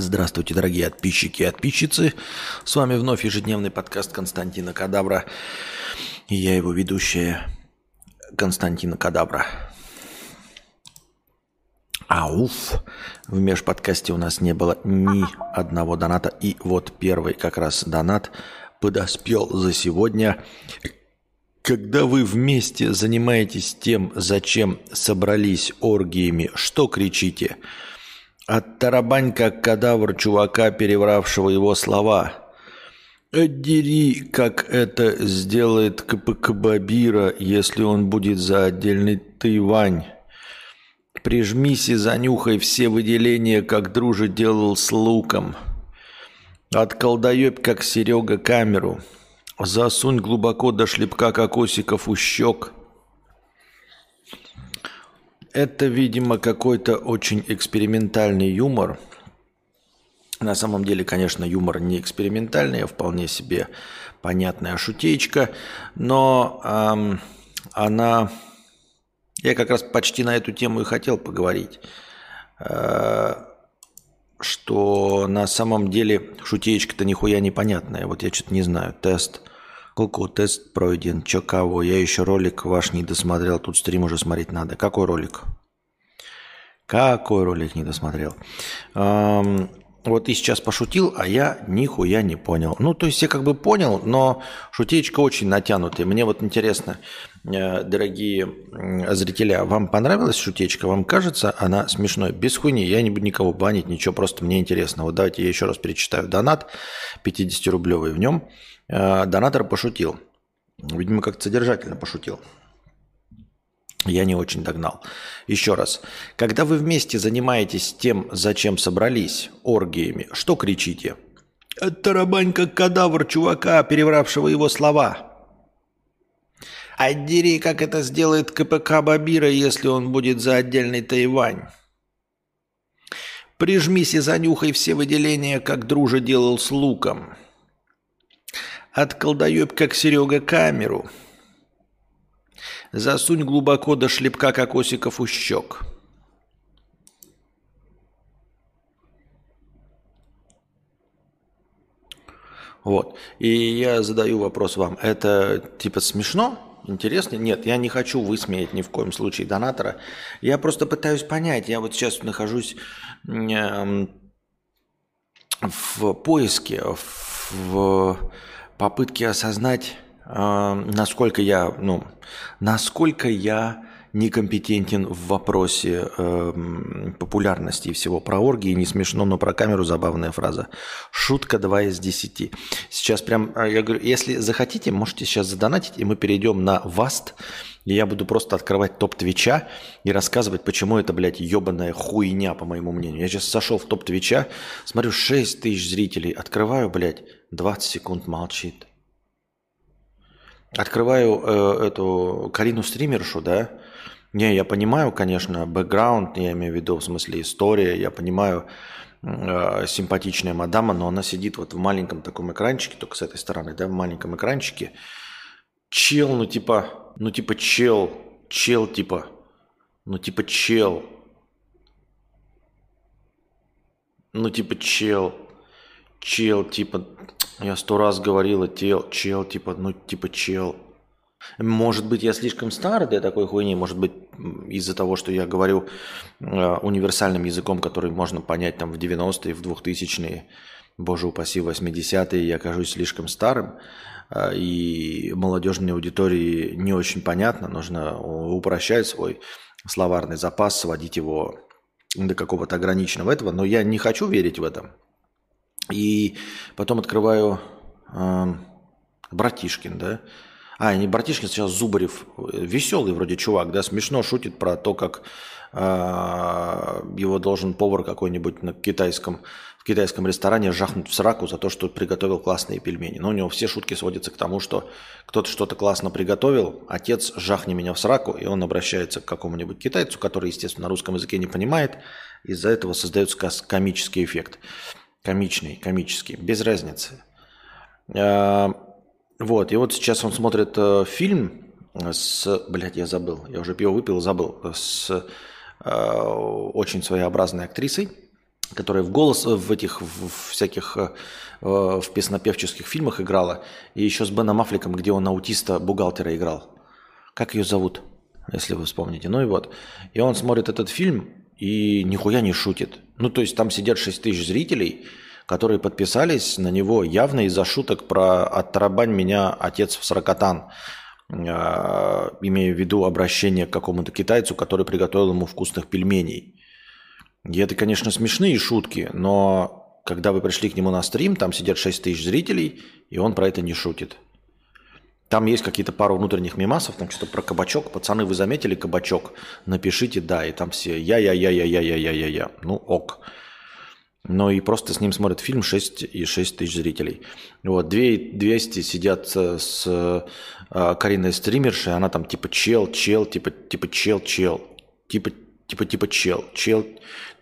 Здравствуйте, дорогие подписчики и подписчицы. С вами вновь ежедневный подкаст Константина Кадабра. И я его ведущая Константина Кадабра. Ауф. В межподкасте у нас не было ни одного доната. И вот первый как раз донат подоспел за сегодня. Когда вы вместе занимаетесь тем, зачем собрались оргиями, что кричите? Оттарабань, как кадавр чувака, перевравшего его слова. Отдери, как это сделает КПК Бабира, если он будет за отдельный Тайвань. Прижмись и занюхай все выделения, как друже делал с луком. Отколдоебь, как Серега, камеру. Засунь глубоко до шлепка кокосиков у щек. Это, видимо, какой-то очень экспериментальный юмор. На самом деле, конечно, юмор не экспериментальный, а вполне себе понятная шутеечка. Но эм, она я как раз почти на эту тему и хотел поговорить, э, что на самом деле шутеечка-то нихуя непонятная. Вот я что-то не знаю. Тест. Ку-ку, тест пройден. Чё кого? Я еще ролик ваш не досмотрел. Тут стрим уже смотреть надо. Какой ролик? Какой ролик не досмотрел? Вот ты сейчас пошутил, а я нихуя не понял. Ну, то есть я как бы понял, но шутеечка очень натянутая. Мне вот интересно, э, дорогие зрители, а вам понравилась шутечка? Вам кажется она смешной? Без хуйни, я не буду никого банить, ничего, просто мне интересно. Вот давайте я еще раз перечитаю донат 50-рублевый. В нем донатор пошутил. Видимо, как-то содержательно пошутил. Я не очень догнал. Еще раз. Когда вы вместе занимаетесь тем, зачем собрались, оргиями, что кричите? «Тарабань, как кадавр чувака, перевравшего его слова». «Отдери, как это сделает КПК Бабира, если он будет за отдельный Тайвань». «Прижмись и занюхай все выделения, как дружа делал с луком». «Отколдоеб, как Серега, камеру». Засунь глубоко до шлепка кокосиков у щек. Вот. И я задаю вопрос вам. Это типа смешно? Интересно? Нет, я не хочу высмеять ни в коем случае донатора. Я просто пытаюсь понять. Я вот сейчас нахожусь эм, в поиске, в попытке осознать насколько я, ну, насколько я некомпетентен в вопросе э, популярности и всего про оргии. Не смешно, но про камеру забавная фраза. Шутка 2 из 10. Сейчас прям, а, я говорю, если захотите, можете сейчас задонатить, и мы перейдем на ВАСТ, и я буду просто открывать топ Твича и рассказывать, почему это, блядь, ебаная хуйня, по моему мнению. Я сейчас сошел в топ Твича, смотрю, 6 тысяч зрителей, открываю, блядь, 20 секунд молчит. Открываю э, эту Карину стримершу, да. Не, я понимаю, конечно, бэкграунд, я имею в виду, в смысле история, я понимаю, э, симпатичная мадама, но она сидит вот в маленьком таком экранчике, только с этой стороны, да, в маленьком экранчике. Чел, ну типа, ну типа чел, чел типа, ну типа чел. Ну типа чел, чел типа, я сто раз говорила, тел, чел, типа, ну, типа чел. Может быть, я слишком стар для такой хуйни, может быть, из-за того, что я говорю э, универсальным языком, который можно понять там в 90-е, в 2000-е, боже упаси, 80-е, я кажусь слишком старым, и молодежной аудитории не очень понятно, нужно упрощать свой словарный запас, сводить его до какого-то ограниченного этого, но я не хочу верить в это. И потом открываю э, Братишкин, да. А, не Братишкин, сейчас Зубарев. Веселый вроде чувак, да, смешно шутит про то, как э, его должен повар какой-нибудь на китайском, в китайском ресторане жахнуть в сраку за то, что приготовил классные пельмени. Но у него все шутки сводятся к тому, что кто-то что-то классно приготовил, отец жахни меня в сраку, и он обращается к какому-нибудь китайцу, который, естественно, на русском языке не понимает. Из-за этого создается комический эффект. Комичный, комический, без разницы. Вот, и вот сейчас он смотрит э, фильм с... Блядь, я забыл, я уже пиво выпил, забыл. С э, очень своеобразной актрисой. которая в голос в этих в всяких э, в песнопевческих фильмах играла, и еще с Беном Аффлеком, где он аутиста бухгалтера играл. Как ее зовут, если вы вспомните? Ну и вот. И он смотрит этот фильм и нихуя не шутит. Ну, то есть там сидят 6 тысяч зрителей, которые подписались на него явно из-за шуток про «оттарабань меня, отец в сорокотан», э, имея в виду обращение к какому-то китайцу, который приготовил ему вкусных пельменей. И это, конечно, смешные шутки, но когда вы пришли к нему на стрим, там сидят 6 тысяч зрителей, и он про это не шутит. Там есть какие-то пару внутренних мемасов, там что-то про кабачок. Пацаны, вы заметили кабачок? Напишите «да», и там все «я-я-я-я-я-я-я-я-я». Ну, ок. Но и просто с ним смотрят фильм 6 и 6 тысяч зрителей. Вот, 200 сидят с, э, Кариной стримершей, она там типа чел, чел, типа, типа чел, чел, типа, типа, типа чел, чел,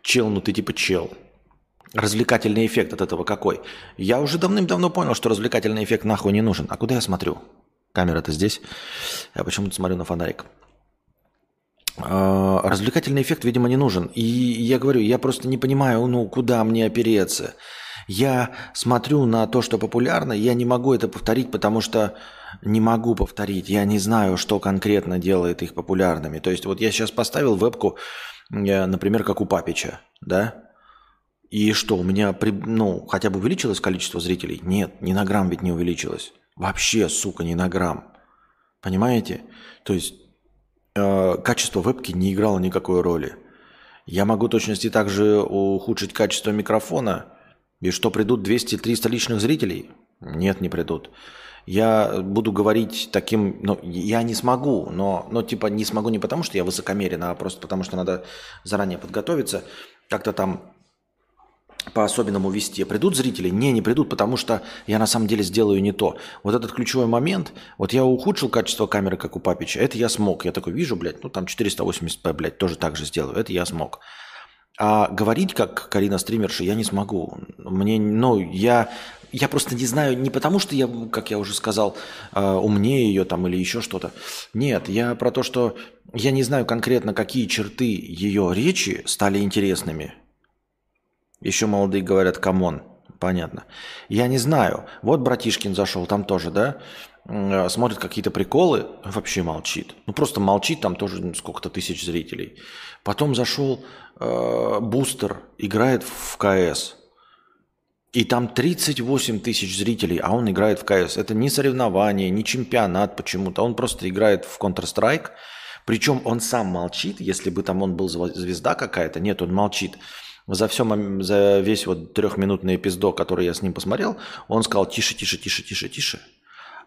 чел, ну ты типа чел. Развлекательный эффект от этого какой? Я уже давным-давно понял, что развлекательный эффект нахуй не нужен. А куда я смотрю? Камера-то здесь. Я почему-то смотрю на фонарик. А, развлекательный эффект, видимо, не нужен. И я говорю, я просто не понимаю, ну, куда мне опереться. Я смотрю на то, что популярно, я не могу это повторить, потому что не могу повторить. Я не знаю, что конкретно делает их популярными. То есть вот я сейчас поставил вебку, э, например, как у Папича, да? И что, у меня ну, хотя бы увеличилось количество зрителей? Нет, ни на грамм ведь не увеличилось. Вообще, сука, ни на грамм. Понимаете? То есть качество вебки не играло никакой роли. Я могу точности также ухудшить качество микрофона. И что, придут 200-300 личных зрителей? Нет, не придут. Я буду говорить таким, ну, я не смогу, но, но типа не смогу не потому, что я высокомерен, а просто потому, что надо заранее подготовиться, как-то там по-особенному вести. Придут зрители? Не, не придут, потому что я на самом деле сделаю не то. Вот этот ключевой момент, вот я ухудшил качество камеры, как у Папича, это я смог. Я такой вижу, блядь, ну там 480p, блядь, тоже так же сделаю. Это я смог. А говорить, как Карина стримерша, я не смогу. Мне, ну, я, я просто не знаю, не потому что я, как я уже сказал, а, умнее ее там или еще что-то. Нет, я про то, что я не знаю конкретно, какие черты ее речи стали интересными. Еще молодые говорят, come on. Понятно. Я не знаю. Вот братишкин зашел, там тоже, да? Э, смотрит какие-то приколы, вообще молчит. Ну просто молчит, там тоже ну, сколько-то тысяч зрителей. Потом зашел э, бустер, играет в КС. И там 38 тысяч зрителей, а он играет в КС. Это не соревнование, не чемпионат почему-то. Он просто играет в Counter-Strike. Причем он сам молчит, если бы там он был звезда какая-то. Нет, он молчит за, все, за весь вот трехминутный эпизод, который я с ним посмотрел, он сказал тише, тише, тише, тише, тише.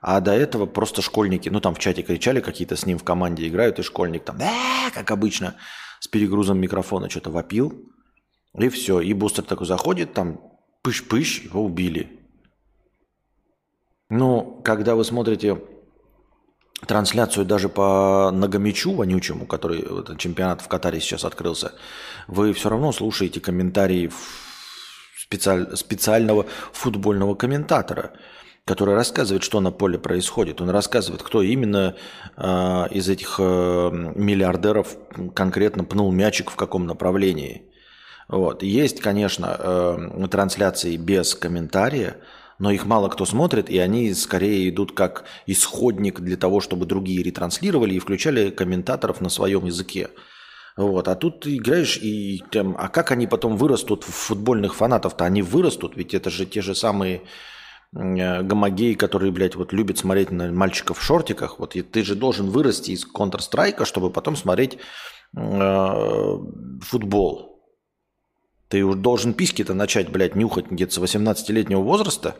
А до этого просто школьники, ну там в чате кричали какие-то с ним в команде играют, и школьник там, э, как обычно, с перегрузом микрофона что-то вопил. И все. И бустер такой заходит, там пыш-пыш, его убили. Ну, когда вы смотрите трансляцию даже по Нагомичу вонючему, который этот чемпионат в Катаре сейчас открылся, вы все равно слушаете комментарии специаль, специального футбольного комментатора, который рассказывает, что на поле происходит. Он рассказывает, кто именно э, из этих э, миллиардеров конкретно пнул мячик в каком направлении. Вот. Есть, конечно, э, трансляции без комментария, но их мало кто смотрит, и они скорее идут как исходник для того, чтобы другие ретранслировали и включали комментаторов на своем языке. Вот. А тут ты играешь, и там, а как они потом вырастут в футбольных фанатов-то? Они вырастут, ведь это же те же самые э, гомогеи, которые, блядь, вот любят смотреть на мальчиков в шортиках. Вот и ты же должен вырасти из Counter-Strike, чтобы потом смотреть э, футбол. Ты уж должен письки-то начать, блядь, нюхать где-то с 18-летнего возраста,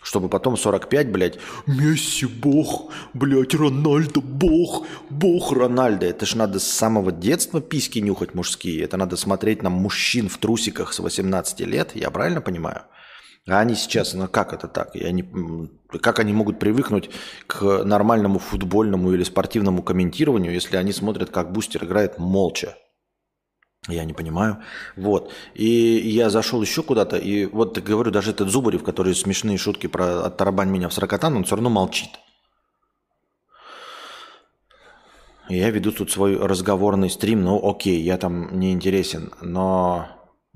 чтобы потом 45, блядь, Месси бог, блядь, Рональдо бог, бог Рональдо. Это ж надо с самого детства письки нюхать мужские. Это надо смотреть на мужчин в трусиках с 18 лет, я правильно понимаю? А они сейчас, ну как это так? Я не, как они могут привыкнуть к нормальному футбольному или спортивному комментированию, если они смотрят, как бустер играет молча? Я не понимаю. Вот. И я зашел еще куда-то, и вот говорю, даже этот Зубарев, который смешные шутки про «оттарабань меня в сорокотан», он все равно молчит. Я веду тут свой разговорный стрим, ну окей, я там не интересен, но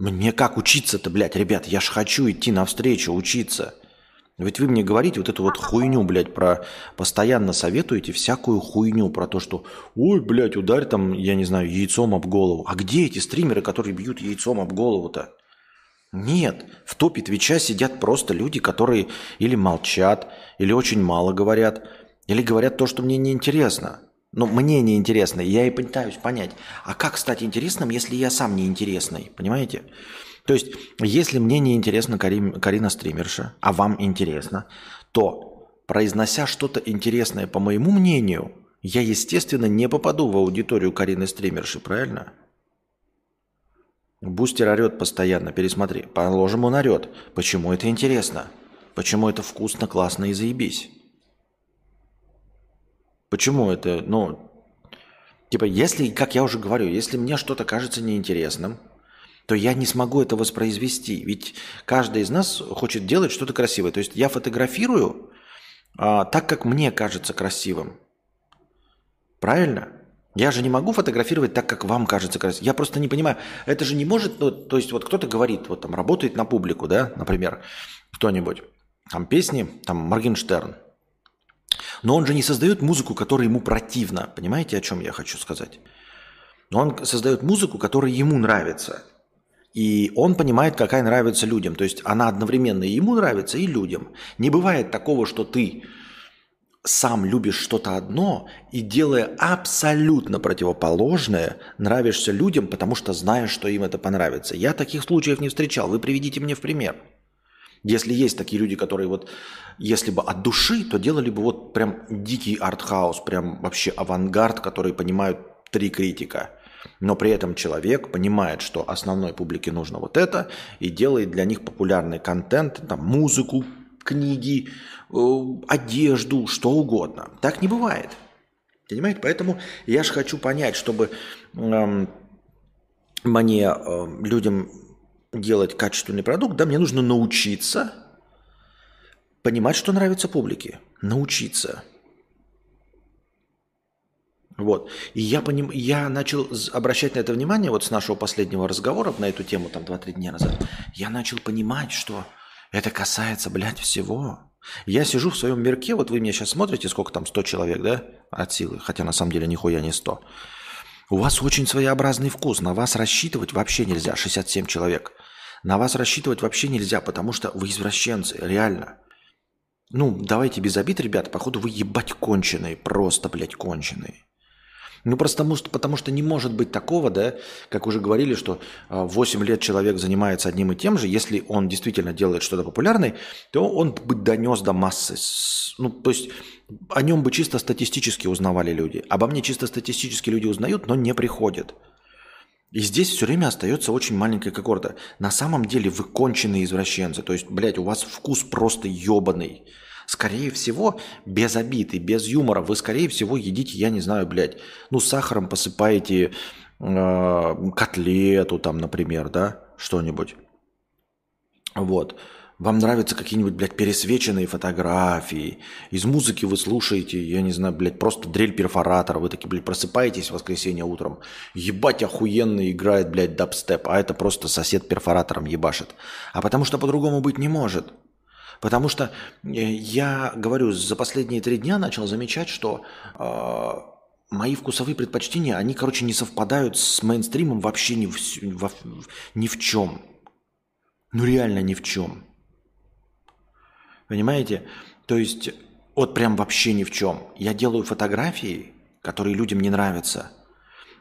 Мне как учиться-то, блядь, ребят? Я ж хочу идти навстречу, учиться. Ведь вы мне говорите вот эту вот хуйню, блядь, про... Постоянно советуете всякую хуйню про то, что ой, блядь, ударь там, я не знаю, яйцом об голову. А где эти стримеры, которые бьют яйцом об голову-то? Нет, в топе Твича сидят просто люди, которые или молчат, или очень мало говорят, или говорят то, что мне неинтересно. Но мне неинтересно, я и пытаюсь понять, а как стать интересным, если я сам неинтересный, понимаете? То есть, если мне не интересна Карим, Карина стримерша, а вам интересно, то, произнося что-то интересное, по моему мнению, я, естественно, не попаду в аудиторию Карины стримерши, правильно? Бустер орет постоянно, пересмотри. Положим, он орет. Почему это интересно? Почему это вкусно, классно и заебись? Почему это, ну, типа, если, как я уже говорю, если мне что-то кажется неинтересным, то я не смогу это воспроизвести. Ведь каждый из нас хочет делать что-то красивое. То есть я фотографирую а, так, как мне кажется красивым. Правильно? Я же не могу фотографировать так, как вам кажется красивым. Я просто не понимаю. Это же не может... Ну, то есть вот кто-то говорит, вот там работает на публику, да, например, кто-нибудь. Там песни, там Моргенштерн. Но он же не создает музыку, которая ему противна. Понимаете, о чем я хочу сказать? Но он создает музыку, которая ему нравится. И он понимает, какая нравится людям. То есть она одновременно и ему нравится, и людям. Не бывает такого, что ты сам любишь что-то одно и делая абсолютно противоположное, нравишься людям, потому что знаешь, что им это понравится. Я таких случаев не встречал. Вы приведите мне в пример. Если есть такие люди, которые вот, если бы от души, то делали бы вот прям дикий артхаус, прям вообще авангард, который понимают три критика – но при этом человек понимает, что основной публике нужно вот это, и делает для них популярный контент, там, музыку, книги, э, одежду, что угодно. Так не бывает. Понимаете? Поэтому я же хочу понять, чтобы э, мне, э, людям делать качественный продукт, да, мне нужно научиться понимать, что нравится публике. Научиться. Вот. И я, поним... я начал обращать на это внимание вот с нашего последнего разговора на эту тему, там 2-3 дня назад. Я начал понимать, что это касается, блядь, всего. Я сижу в своем мирке, вот вы меня сейчас смотрите, сколько там, 100 человек, да, от силы, хотя на самом деле нихуя не 100. У вас очень своеобразный вкус, на вас рассчитывать вообще нельзя, 67 человек. На вас рассчитывать вообще нельзя, потому что вы извращенцы, реально. Ну, давайте без обид, ребята, походу вы ебать конченые, просто, блядь, конченые. Ну, просто потому что, не может быть такого, да, как уже говорили, что 8 а, лет человек занимается одним и тем же, если он действительно делает что-то популярное, то он бы донес до массы. Ну, то есть о нем бы чисто статистически узнавали люди. Обо мне чисто статистически люди узнают, но не приходят. И здесь все время остается очень маленькая когорта. На самом деле вы конченые извращенцы. То есть, блядь, у вас вкус просто ебаный. Скорее всего, без обид и без юмора вы, скорее всего, едите, я не знаю, блядь, ну, сахаром посыпаете э, котлету там, например, да, что-нибудь. Вот. Вам нравятся какие-нибудь, блядь, пересвеченные фотографии. Из музыки вы слушаете, я не знаю, блядь, просто дрель перфоратора. Вы такие, блядь, просыпаетесь в воскресенье утром. Ебать, охуенно играет, блядь, дабстеп. А это просто сосед перфоратором ебашит. А потому что по-другому быть не может. Потому что э, я говорю, за последние три дня начал замечать, что э, мои вкусовые предпочтения, они, короче, не совпадают с мейнстримом вообще ни в, во, ни в чем. Ну реально ни в чем. Понимаете? То есть, вот прям вообще ни в чем. Я делаю фотографии, которые людям не нравятся.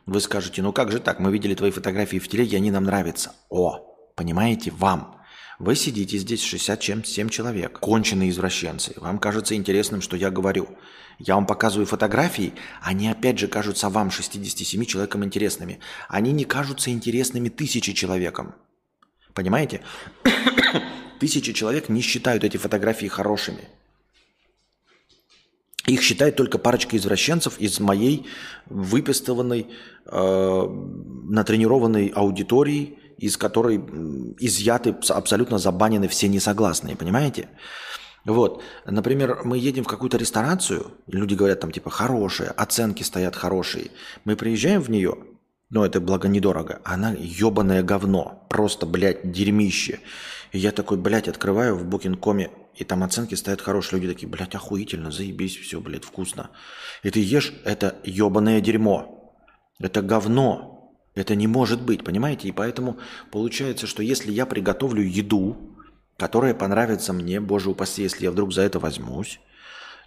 Вы скажете, ну как же так, мы видели твои фотографии в телеге, они нам нравятся. О, понимаете, вам – вы сидите здесь 67 человек, конченые извращенцы. Вам кажется интересным, что я говорю. Я вам показываю фотографии, они опять же кажутся вам, 67 человекам, интересными. Они не кажутся интересными тысячи человекам. Понимаете? Тысячи человек не считают эти фотографии хорошими. Их считает только парочка извращенцев из моей выпистованной, э, натренированной аудитории, из которой изъяты, абсолютно забанены все несогласные, понимаете? Вот, например, мы едем в какую-то ресторацию, люди говорят там типа хорошие, оценки стоят хорошие. Мы приезжаем в нее, но это благо недорого, она ебаное говно, просто, блядь, дерьмище. И я такой, блядь, открываю в Booking.com, и там оценки стоят хорошие, люди такие, блядь, охуительно, заебись, все, блядь, вкусно. И ты ешь это ебаное дерьмо, это говно, это не может быть, понимаете? И поэтому получается, что если я приготовлю еду, которая понравится мне, боже упаси, если я вдруг за это возьмусь,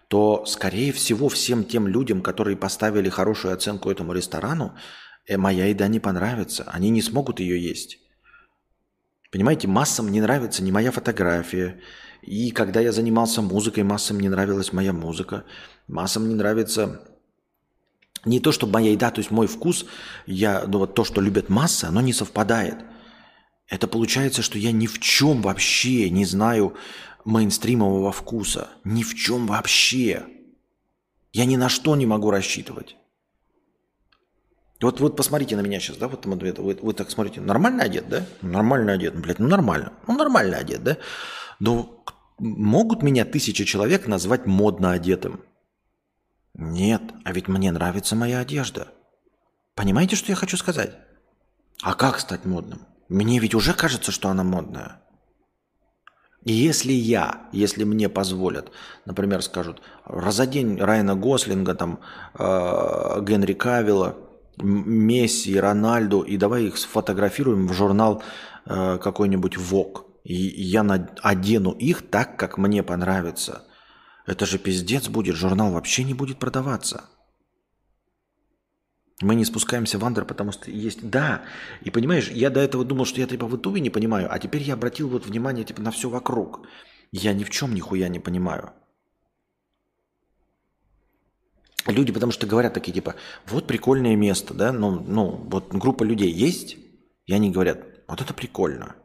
то, скорее всего, всем тем людям, которые поставили хорошую оценку этому ресторану, э, моя еда не понравится. Они не смогут ее есть. Понимаете, массам не нравится не моя фотография. И когда я занимался музыкой, массам не нравилась моя музыка. Массам не нравится не то, что моя еда, то есть мой вкус, я, ну вот то, что любят массы, оно не совпадает. Это получается, что я ни в чем вообще не знаю мейнстримового вкуса. Ни в чем вообще. Я ни на что не могу рассчитывать. Вот, вот посмотрите на меня сейчас, да, вот вы, вы, вы так смотрите, нормально одет, да? Нормально одет, блядь, ну нормально, ну нормально одет, да? Но могут меня тысячи человек назвать модно одетым? Нет, а ведь мне нравится моя одежда. Понимаете, что я хочу сказать? А как стать модным? Мне ведь уже кажется, что она модная. И если я, если мне позволят, например, скажут, разодень Райана Гослинга, там, э, Генри Кавилла, Месси, Рональду, и давай их сфотографируем в журнал э, какой-нибудь ВОК. И я одену их так, как мне понравится. Это же пиздец будет, журнал вообще не будет продаваться. Мы не спускаемся в андер, потому что есть... Да, и понимаешь, я до этого думал, что я типа в ютубе не понимаю, а теперь я обратил вот внимание типа на все вокруг. Я ни в чем нихуя не понимаю. Люди потому что говорят такие типа, вот прикольное место, да, ну, ну вот группа людей есть, и они говорят, вот это прикольно.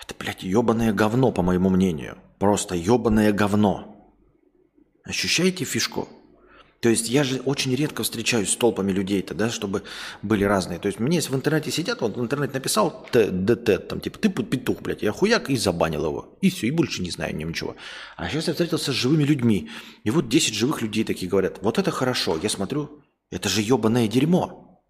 Это, блядь, ебаное говно, по моему мнению. Просто ебаное говно. Ощущаете фишку? То есть я же очень редко встречаюсь с толпами людей-то, да, чтобы были разные. То есть мне в интернете сидят, вот в интернете написал ДТ, там типа ты петух, блядь, я хуяк и забанил его. И все, и больше не знаю ничего. А сейчас я встретился с живыми людьми. И вот 10 живых людей такие говорят, вот это хорошо. Я смотрю, это же ебаное дерьмо.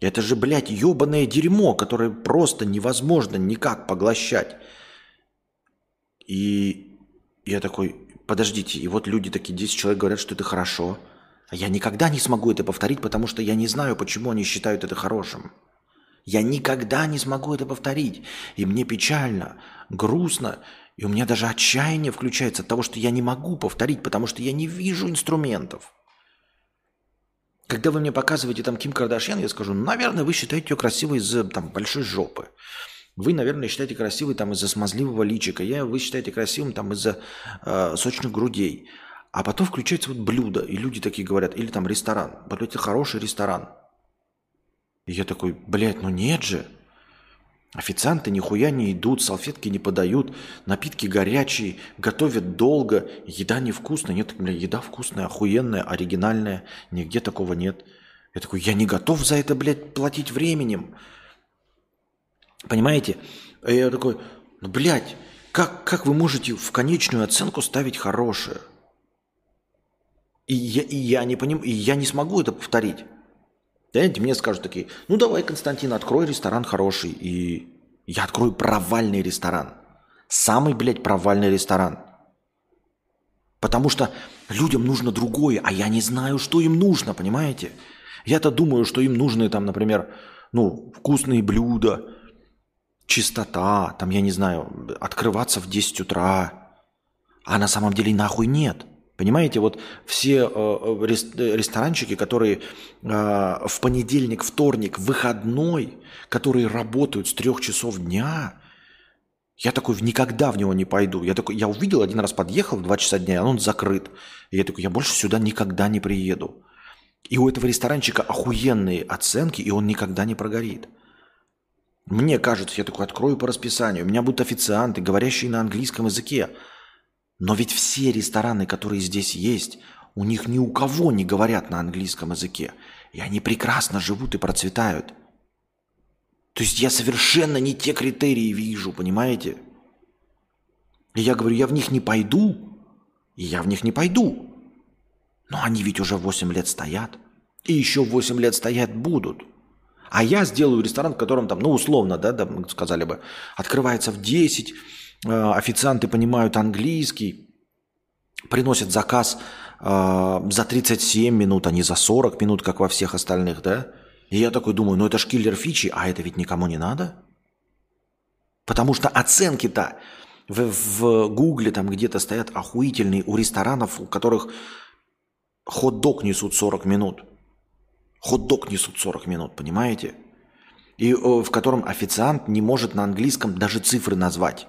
Это же, блядь, ебаное дерьмо, которое просто невозможно никак поглощать. И я такой, подождите, и вот люди такие, 10 человек говорят, что это хорошо. А я никогда не смогу это повторить, потому что я не знаю, почему они считают это хорошим. Я никогда не смогу это повторить. И мне печально, грустно, и у меня даже отчаяние включается от того, что я не могу повторить, потому что я не вижу инструментов. Когда вы мне показываете там Ким Кардашьян, я скажу, наверное, вы считаете ее красивой из-за там, большой жопы. Вы, наверное, считаете красивой там из-за смазливого личика. Я, вы считаете красивым там из-за э, сочных грудей. А потом включается вот блюдо, и люди такие говорят, или там ресторан. Блядь, это хороший ресторан. И я такой, блядь, ну нет же. Официанты нихуя не идут, салфетки не подают, напитки горячие, готовят долго, еда невкусная. Нет, бля, еда вкусная, охуенная, оригинальная, нигде такого нет. Я такой, я не готов за это, блядь, платить временем. Понимаете? И я такой, ну, блядь, как, как вы можете в конечную оценку ставить хорошее? И я, и я не поним, и я не смогу это повторить. Знаете, мне скажут такие, ну давай, Константин, открой ресторан хороший. И я открою провальный ресторан. Самый, блядь, провальный ресторан. Потому что людям нужно другое, а я не знаю, что им нужно, понимаете? Я-то думаю, что им нужны там, например, ну, вкусные блюда, чистота, там, я не знаю, открываться в 10 утра. А на самом деле нахуй нет. Понимаете, вот все э, э ресторанчики, которые э, в понедельник, вторник, выходной, которые работают с трех часов дня, я такой никогда в него не пойду. Я такой, я увидел, один раз подъехал в 2 часа дня, а он закрыт. И я такой, я больше сюда никогда не приеду. И у этого ресторанчика охуенные оценки, и он никогда не прогорит. Мне кажется, я такой открою по расписанию. У меня будут официанты, говорящие на английском языке. Но ведь все рестораны, которые здесь есть, у них ни у кого не говорят на английском языке. И они прекрасно живут и процветают. То есть я совершенно не те критерии вижу, понимаете? И я говорю, я в них не пойду, и я в них не пойду. Но они ведь уже 8 лет стоят, и еще 8 лет стоять будут – А я сделаю ресторан, в котором там, ну, условно, да, да сказали бы, открывается в 10, э, официанты понимают английский, приносят заказ э, за 37 минут, а не за 40 минут, как во всех остальных, да? И я такой думаю, ну это ж киллер фичи, а это ведь никому не надо. Потому что оценки-то в, в Гугле там где-то стоят охуительные у ресторанов, у которых хот-дог несут 40 минут. Хот-дог несут 40 минут, понимаете? И в котором официант не может на английском даже цифры назвать.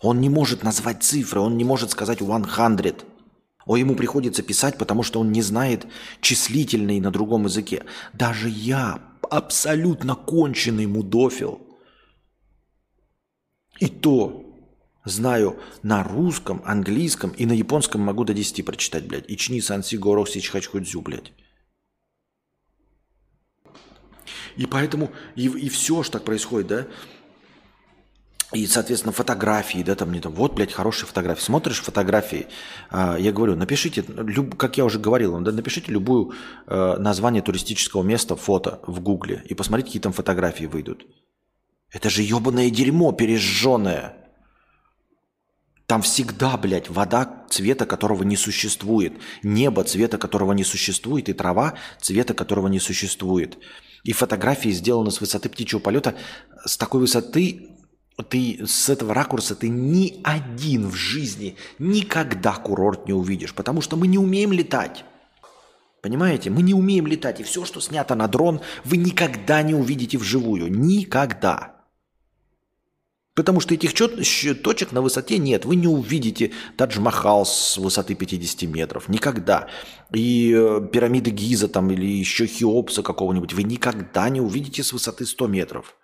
Он не может назвать цифры, он не может сказать 100. О, ему приходится писать, потому что он не знает числительный на другом языке. Даже я, абсолютно конченый мудофил, и то знаю на русском, английском и на японском могу до 10 прочитать, блядь. Ични санси горох сичхачхудзю, блядь. И поэтому, и, и все, что так происходит, да, и, соответственно, фотографии, да, там не там, вот, блядь, хорошие фотографии. Смотришь фотографии, э, я говорю, напишите, люб, как я уже говорил, да, напишите любую э, название туристического места, фото в гугле, и посмотрите, какие там фотографии выйдут. Это же ебаное дерьмо пережженное. Там всегда, блядь, вода цвета которого не существует, небо цвета которого не существует, и трава цвета которого не существует. И фотографии сделаны с высоты птичьего полета, с такой высоты ты с этого ракурса ты ни один в жизни никогда курорт не увидишь, потому что мы не умеем летать. Понимаете? Мы не умеем летать, и все, что снято на дрон, вы никогда не увидите вживую. Никогда. Потому что этих точек на высоте нет. Вы не увидите Тадж-Махал с высоты 50 метров. Никогда. И э, пирамиды Гиза там или еще Хеопса какого-нибудь вы никогда не увидите с высоты 100 метров.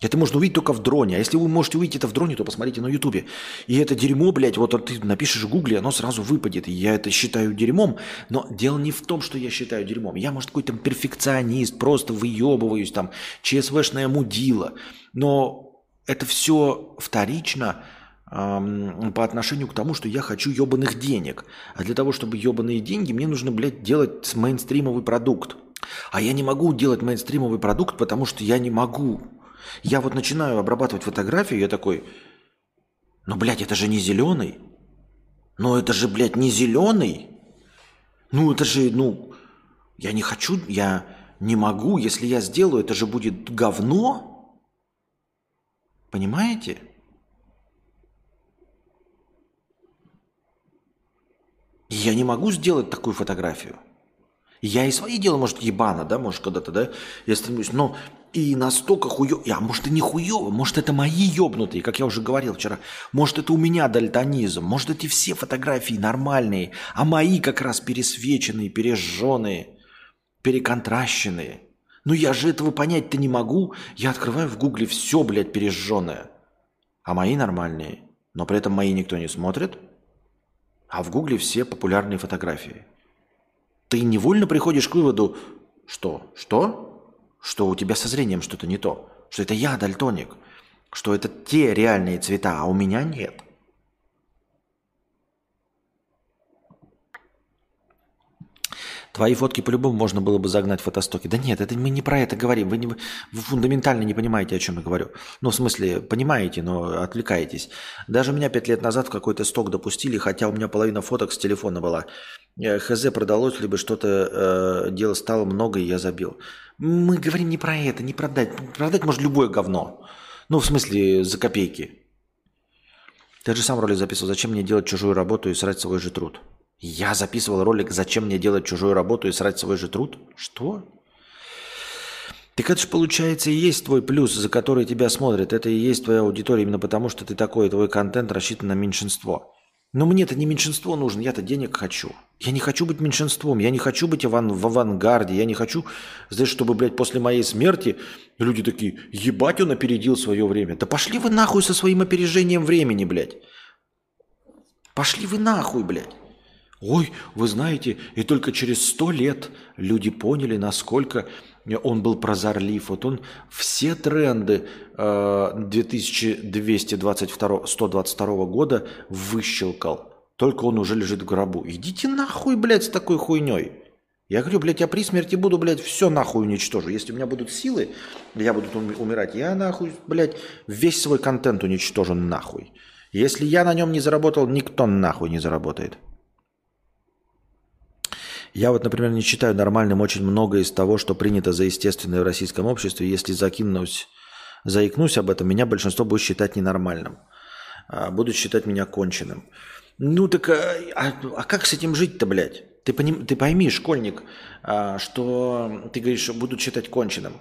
Это можно увидеть только в дроне. А если вы можете увидеть это в дроне, то посмотрите на ютубе. И это дерьмо, блядь, вот ты напишешь в гугле, оно сразу выпадет. И я это считаю дерьмом. Но дело не в том, что я считаю дерьмом. Я, может, какой-то перфекционист, просто выебываюсь, там, ЧСВшная мудила. Но это все вторично эм, по отношению к тому, что я хочу ебаных денег. А для того, чтобы ебаные деньги, мне нужно, блядь, делать мейнстримовый продукт. А я не могу делать мейнстримовый продукт, потому что я не могу я вот начинаю обрабатывать фотографию, я такой, ну, блядь, это же не зеленый. Ну, это же, блядь, не зеленый. Ну, это же, ну, я не хочу, я не могу, если я сделаю, это же будет говно. Понимаете? Я не могу сделать такую фотографию. Я и свои дела, может, ебано, да, может, когда-то, да, я стремлюсь, но и настолько хуё... А может и не хуёво, может это мои ёбнутые, как я уже говорил вчера. Может это у меня дальтонизм, может эти все фотографии нормальные, а мои как раз пересвеченные, пережженные, переконтращенные. Ну я же этого понять-то не могу. Я открываю в гугле все, блядь, пережженное. А мои нормальные. Но при этом мои никто не смотрит. А в гугле все популярные фотографии. Ты невольно приходишь к выводу, что? Что? Что у тебя со зрением что-то не то, что это я дальтоник, что это те реальные цвета, а у меня нет. Твои фотки по-любому можно было бы загнать в фотостоки. Да нет, это мы не про это говорим. Вы, не, вы фундаментально не понимаете, о чем я говорю. Ну, в смысле, понимаете, но отвлекаетесь. Даже меня пять лет назад в какой-то сток допустили, хотя у меня половина фоток с телефона была. Э, хз продалось, либо что-то э, дело стало много, и я забил. Мы говорим не про это, не продать. Продать может любое говно. Ну, в смысле, за копейки. Ты же сам ролик записывал, зачем мне делать чужую работу и срать свой же труд? Я записывал ролик «Зачем мне делать чужую работу и срать свой же труд?» Что? Так это же получается и есть твой плюс, за который тебя смотрят. Это и есть твоя аудитория именно потому, что ты такой, твой контент рассчитан на меньшинство. Но мне-то не меньшинство нужно, я-то денег хочу. Я не хочу быть меньшинством, я не хочу быть аван в авангарде, я не хочу, знаешь, чтобы, блядь, после моей смерти люди такие, ебать, он опередил свое время. Да пошли вы нахуй со своим опережением времени, блядь. Пошли вы нахуй, блядь. Ой, вы знаете, и только через сто лет люди поняли, насколько он был прозорлив. Вот он все тренды э, 2222, 122 года выщелкал. Только он уже лежит в гробу. Идите нахуй, блядь, с такой хуйней. Я говорю, блядь, я при смерти буду, блядь, все нахуй уничтожу. Если у меня будут силы, я буду умирать, я нахуй, блядь, весь свой контент уничтожу нахуй. Если я на нем не заработал, никто нахуй не заработает. Я вот, например, не считаю нормальным очень многое из того, что принято за естественное в российском обществе. Если закинусь, заикнусь об этом, меня большинство будет считать ненормальным. А, будут считать меня конченым. Ну так, а, а, а как с этим жить-то, блядь? Ты, поним, ты пойми, школьник, а, что ты говоришь, что будут считать конченым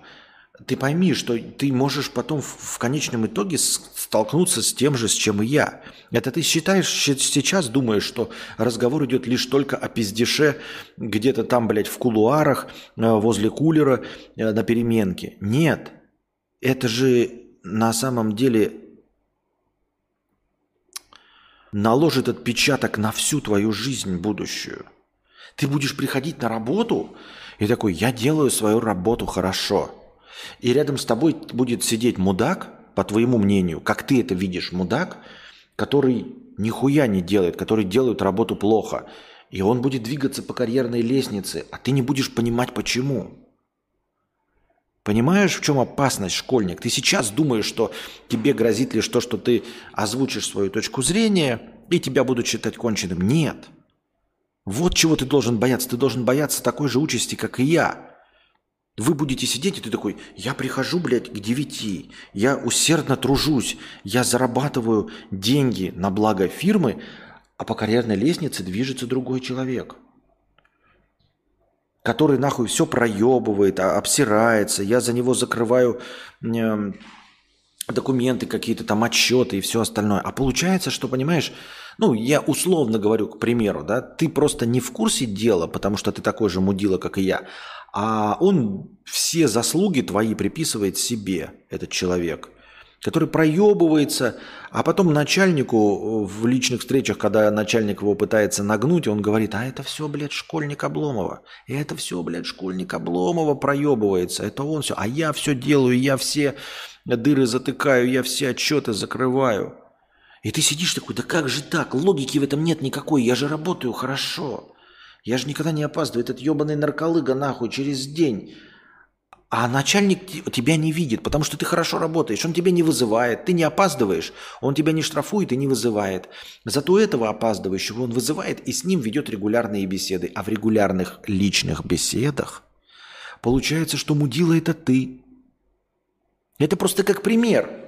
ты пойми, что ты можешь потом в, конечном итоге столкнуться с тем же, с чем и я. Это ты считаешь, сейчас думаешь, что разговор идет лишь только о пиздеше где-то там, блядь, в кулуарах, э, возле кулера, э, на переменке. Нет. Это же на самом деле наложит отпечаток на всю твою жизнь будущую. Ты будешь приходить на работу и такой, я делаю свою работу хорошо – и рядом с тобой будет сидеть мудак, по твоему мнению, как ты это видишь, мудак, который нихуя не делает, который делает работу плохо. И он будет двигаться по карьерной лестнице, а ты не будешь понимать, почему. Понимаешь, в чем опасность, школьник? Ты сейчас думаешь, что тебе грозит лишь то, что ты озвучишь свою точку зрения, и тебя будут считать конченым. Нет. Вот чего ты должен бояться. Ты должен бояться такой же участи, как и я. Вы будете сидеть, и ты такой, я прихожу, блядь, к девяти, я усердно тружусь, я зарабатываю деньги на благо фирмы, а по карьерной лестнице движется другой человек, который нахуй все проебывает, а, обсирается, я за него закрываю э, документы какие-то, там отчеты и все остальное. А получается, что, понимаешь, ну, я условно говорю, к примеру, да, ты просто не в курсе дела, потому что ты такой же мудила, как и я, а он все заслуги твои приписывает себе, этот человек, который проебывается, а потом начальнику в личных встречах, когда начальник его пытается нагнуть, он говорит, а это все, блядь, школьник Обломова. Это все, блядь, школьник Обломова проебывается. Это он все. А я все делаю, я все дыры затыкаю, я все отчеты закрываю. И ты сидишь такой, да как же так? Логики в этом нет никакой, я же работаю хорошо. Я же никогда не опаздываю. Этот ебаный нарколыга нахуй через день. А начальник тебя не видит, потому что ты хорошо работаешь. Он тебя не вызывает, ты не опаздываешь. Он тебя не штрафует и не вызывает. Зато этого опаздывающего он вызывает и с ним ведет регулярные беседы. А в регулярных личных беседах получается, что мудила это ты. Это просто как пример.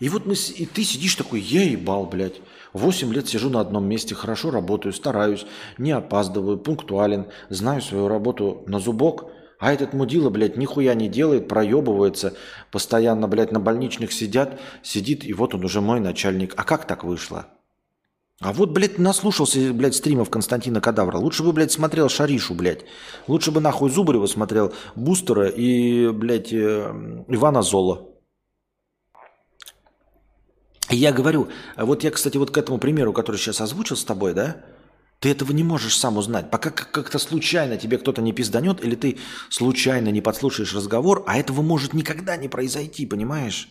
И вот мы, и ты сидишь такой, я ебал, блядь. Восемь лет сижу на одном месте, хорошо работаю, стараюсь, не опаздываю, пунктуален, знаю свою работу на зубок, а этот мудила, блядь, нихуя не делает, проебывается, постоянно, блядь, на больничных сидят, сидит, и вот он уже мой начальник. А как так вышло? А вот, блядь, наслушался, блядь, стримов Константина Кадавра. Лучше бы, блядь, смотрел Шаришу, блядь. Лучше бы нахуй Зубарева смотрел, Бустера и, блядь, э, Ивана Зола. Я говорю, вот я, кстати, вот к этому примеру, который сейчас озвучил с тобой, да, ты этого не можешь сам узнать. Пока как-то случайно тебе кто-то не пизданет, или ты случайно не подслушаешь разговор, а этого может никогда не произойти, понимаешь?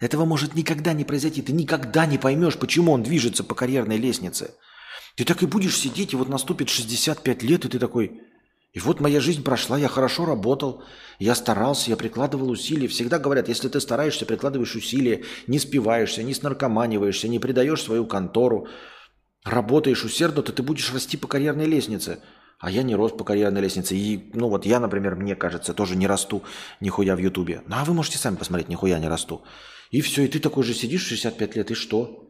Этого может никогда не произойти. Ты никогда не поймешь, почему он движется по карьерной лестнице. Ты так и будешь сидеть, и вот наступит 65 лет, и ты такой, и вот моя жизнь прошла, я хорошо работал, я старался, я прикладывал усилия. Всегда говорят, если ты стараешься, прикладываешь усилия, не спиваешься, не снаркоманиваешься, не предаешь свою контору, работаешь усердно, то ты будешь расти по карьерной лестнице. А я не рос по карьерной лестнице. И, ну вот я, например, мне кажется, тоже не расту нихуя в Ютубе. Ну а вы можете сами посмотреть, нихуя не расту. И все, и ты такой же сидишь 65 лет, и что?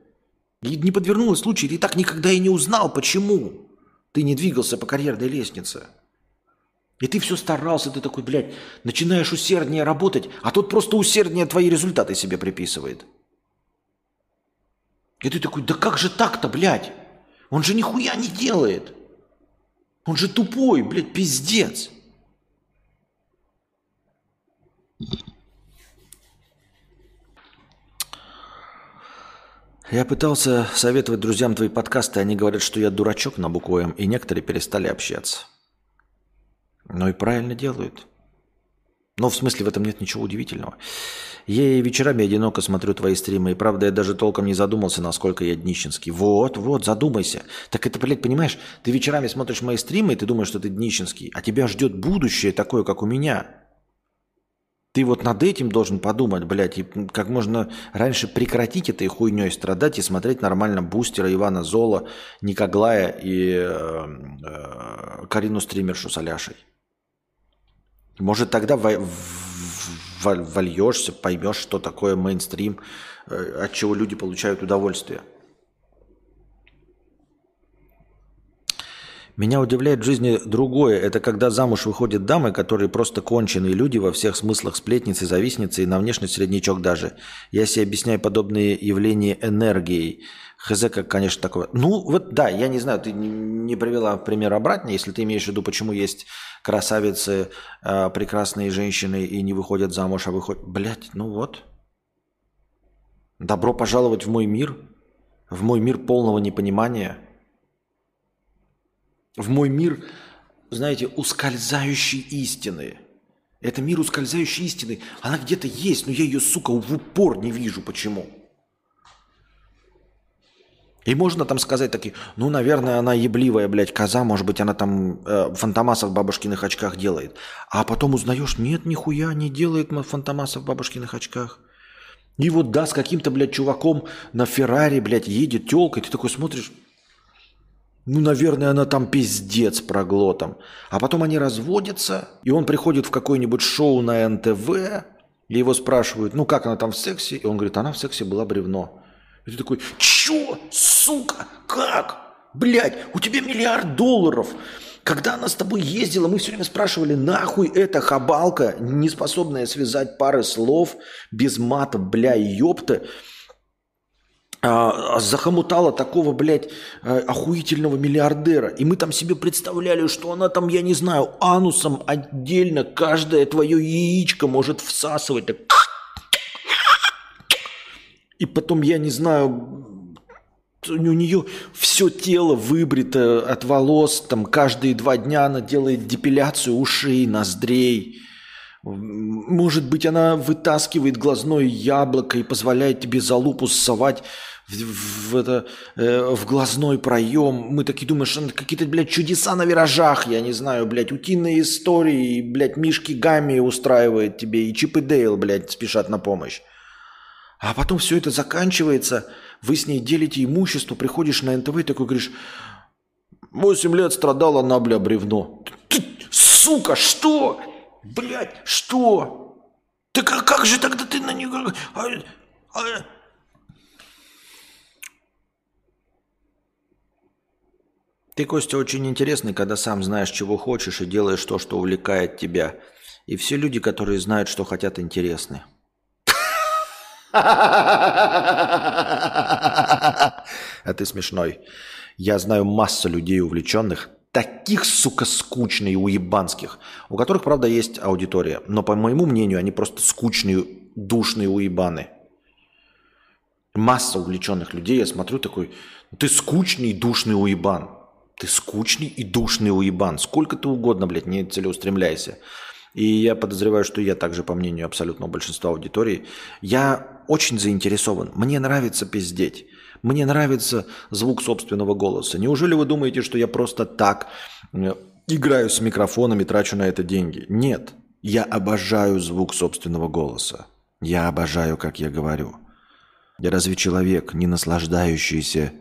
И не подвернулось случай, ты так никогда и не узнал, почему ты не двигался по карьерной лестнице. И ты все старался, ты такой, блядь, начинаешь усерднее работать, а тот просто усерднее твои результаты себе приписывает. И ты такой, да как же так-то, блядь? Он же нихуя не делает. Он же тупой, блядь, пиздец. Я пытался советовать друзьям твои подкасты, они говорят, что я дурачок на букву М, и некоторые перестали общаться. Но и правильно делают. Но в смысле в этом нет ничего удивительного. Я и вечерами одиноко смотрю твои стримы, и правда я даже толком не задумался, насколько я днищенский. Вот, вот, задумайся. Так это, блядь, понимаешь, ты вечерами смотришь мои стримы, и ты думаешь, что ты днищенский, а тебя ждет будущее такое, как у меня. Ты вот над этим должен подумать, блядь, и как можно раньше прекратить этой хуйней страдать и смотреть нормально Бустера, Ивана Зола, Никоглая и э, э, Карину Стримершу с Аляшей. Может, тогда вольешься, поймешь, что такое мейнстрим, э, от чего люди получают удовольствие. Меня удивляет в жизни другое. Это когда замуж выходят дамы, которые просто конченые люди во всех смыслах сплетницы, завистницы и на внешность среднячок даже. Я себе объясняю подобные явления энергией. Хз, как, конечно, такое. Ну, вот да, я не знаю, ты не привела пример обратно, если ты имеешь в виду, почему есть красавицы, э, прекрасные женщины и не выходят замуж, а выходят... Блять, ну вот. Добро пожаловать в мой мир, в мой мир полного непонимания, в мой мир, знаете, ускользающей истины. Это мир ускользающей истины. Она где-то есть, но я ее, сука, в упор не вижу. Почему? И можно там сказать такие, ну, наверное, она ебливая, блядь, коза, может быть, она там э, фантомаса в бабушкиных очках делает. А потом узнаешь, нет, нихуя не делает фантомаса в бабушкиных очках. И вот да, с каким-то, блядь, чуваком на Феррари, блядь, едет телка, и ты такой смотришь, ну, наверное, она там пиздец проглотом. А потом они разводятся, и он приходит в какое-нибудь шоу на НТВ, и его спрашивают, ну, как она там в сексе? И он говорит, она в сексе была бревно. И ты такой, чё, сука, как? Блядь, у тебя миллиард долларов. Когда она с тобой ездила, мы все время спрашивали, нахуй эта хабалка, не способная связать пары слов, без мата, бля, ёпта, захомутала такого, блядь, э, охуительного миллиардера. И мы там себе представляли, что она там, я не знаю, анусом отдельно каждое твое яичко может всасывать. Так и потом, я не знаю, у нее все тело выбрито от волос, там каждые два дня она делает депиляцию ушей, ноздрей. Может быть, она вытаскивает глазное яблоко и позволяет тебе за лупу ссовать в, в, это, э, в глазной проем. Мы такие думаем, что какие-то, блядь, чудеса на виражах, я не знаю, блядь, утиные истории, блядь, Мишки Гамми устраивает тебе, и Чип и Дейл, блядь, спешат на помощь. А потом все это заканчивается, вы с ней делите имущество, приходишь на НТВ и такой говоришь, 8 лет страдала она, бля, бревно. Сука, что? Блядь, что? Ты как, как же тогда ты на нее... А, а... Ты, Костя, очень интересный, когда сам знаешь, чего хочешь и делаешь то, что увлекает тебя. И все люди, которые знают, что хотят, интересны. А ты смешной. Я знаю массу людей увлеченных, таких, сука, скучных и уебанских, у которых, правда, есть аудитория. Но, по моему мнению, они просто скучные, душные уебаны. Масса увлеченных людей, я смотрю такой, ты скучный душный уебан. Ты скучный и душный уебан. Сколько ты угодно, блядь, не целеустремляйся. И я подозреваю, что я также, по мнению абсолютного большинства аудитории, я очень заинтересован. Мне нравится пиздеть. Мне нравится звук собственного голоса. Неужели вы думаете, что я просто так э, играю с микрофонами, трачу на это деньги? Нет. Я обожаю звук собственного голоса. Я обожаю, как я говорю. Я разве человек, не наслаждающийся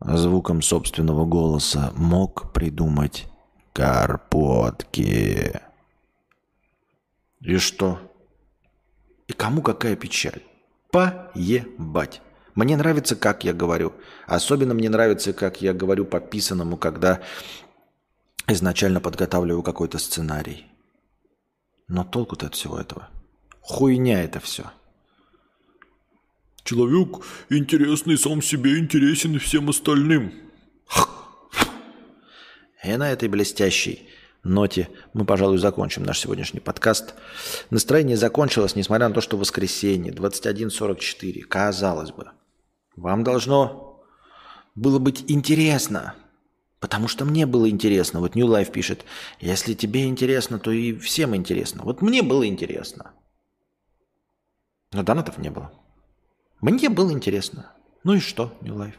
звуком собственного голоса, мог придумать Карпотки. И что? И кому какая печаль? Поебать. Мне нравится, как я говорю. Особенно мне нравится, как я говорю по писанному, когда изначально подготавливаю какой-то сценарий. Но толку-то от всего этого. Хуйня это все. Человек интересный сам себе интересен всем остальным. И на этой блестящей ноте мы, пожалуй, закончим наш сегодняшний подкаст. Настроение закончилось, несмотря на то, что воскресенье, 21.44. Казалось бы, вам должно было быть интересно. Потому что мне было интересно. Вот New Life пишет, если тебе интересно, то и всем интересно. Вот мне было интересно. Но донатов не было. Мне было интересно. Ну и что, New Life?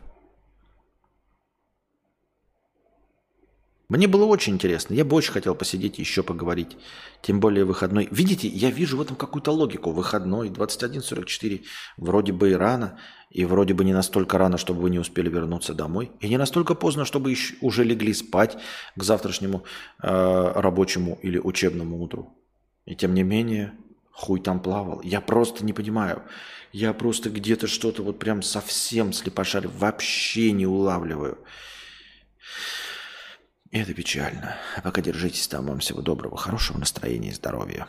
Мне было очень интересно. Я бы очень хотел посидеть и еще поговорить. Тем более выходной. Видите, я вижу в этом какую-то логику. Выходной, 21.44. Вроде бы и рано. И вроде бы не настолько рано, чтобы вы не успели вернуться домой. И не настолько поздно, чтобы еще уже легли спать к завтрашнему э, рабочему или учебному утру. И тем не менее, хуй там плавал. Я просто не понимаю. Я просто где-то что-то вот прям совсем слепошарь вообще не улавливаю. Это печально. А пока держитесь там. Вам всего доброго, хорошего настроения и здоровья.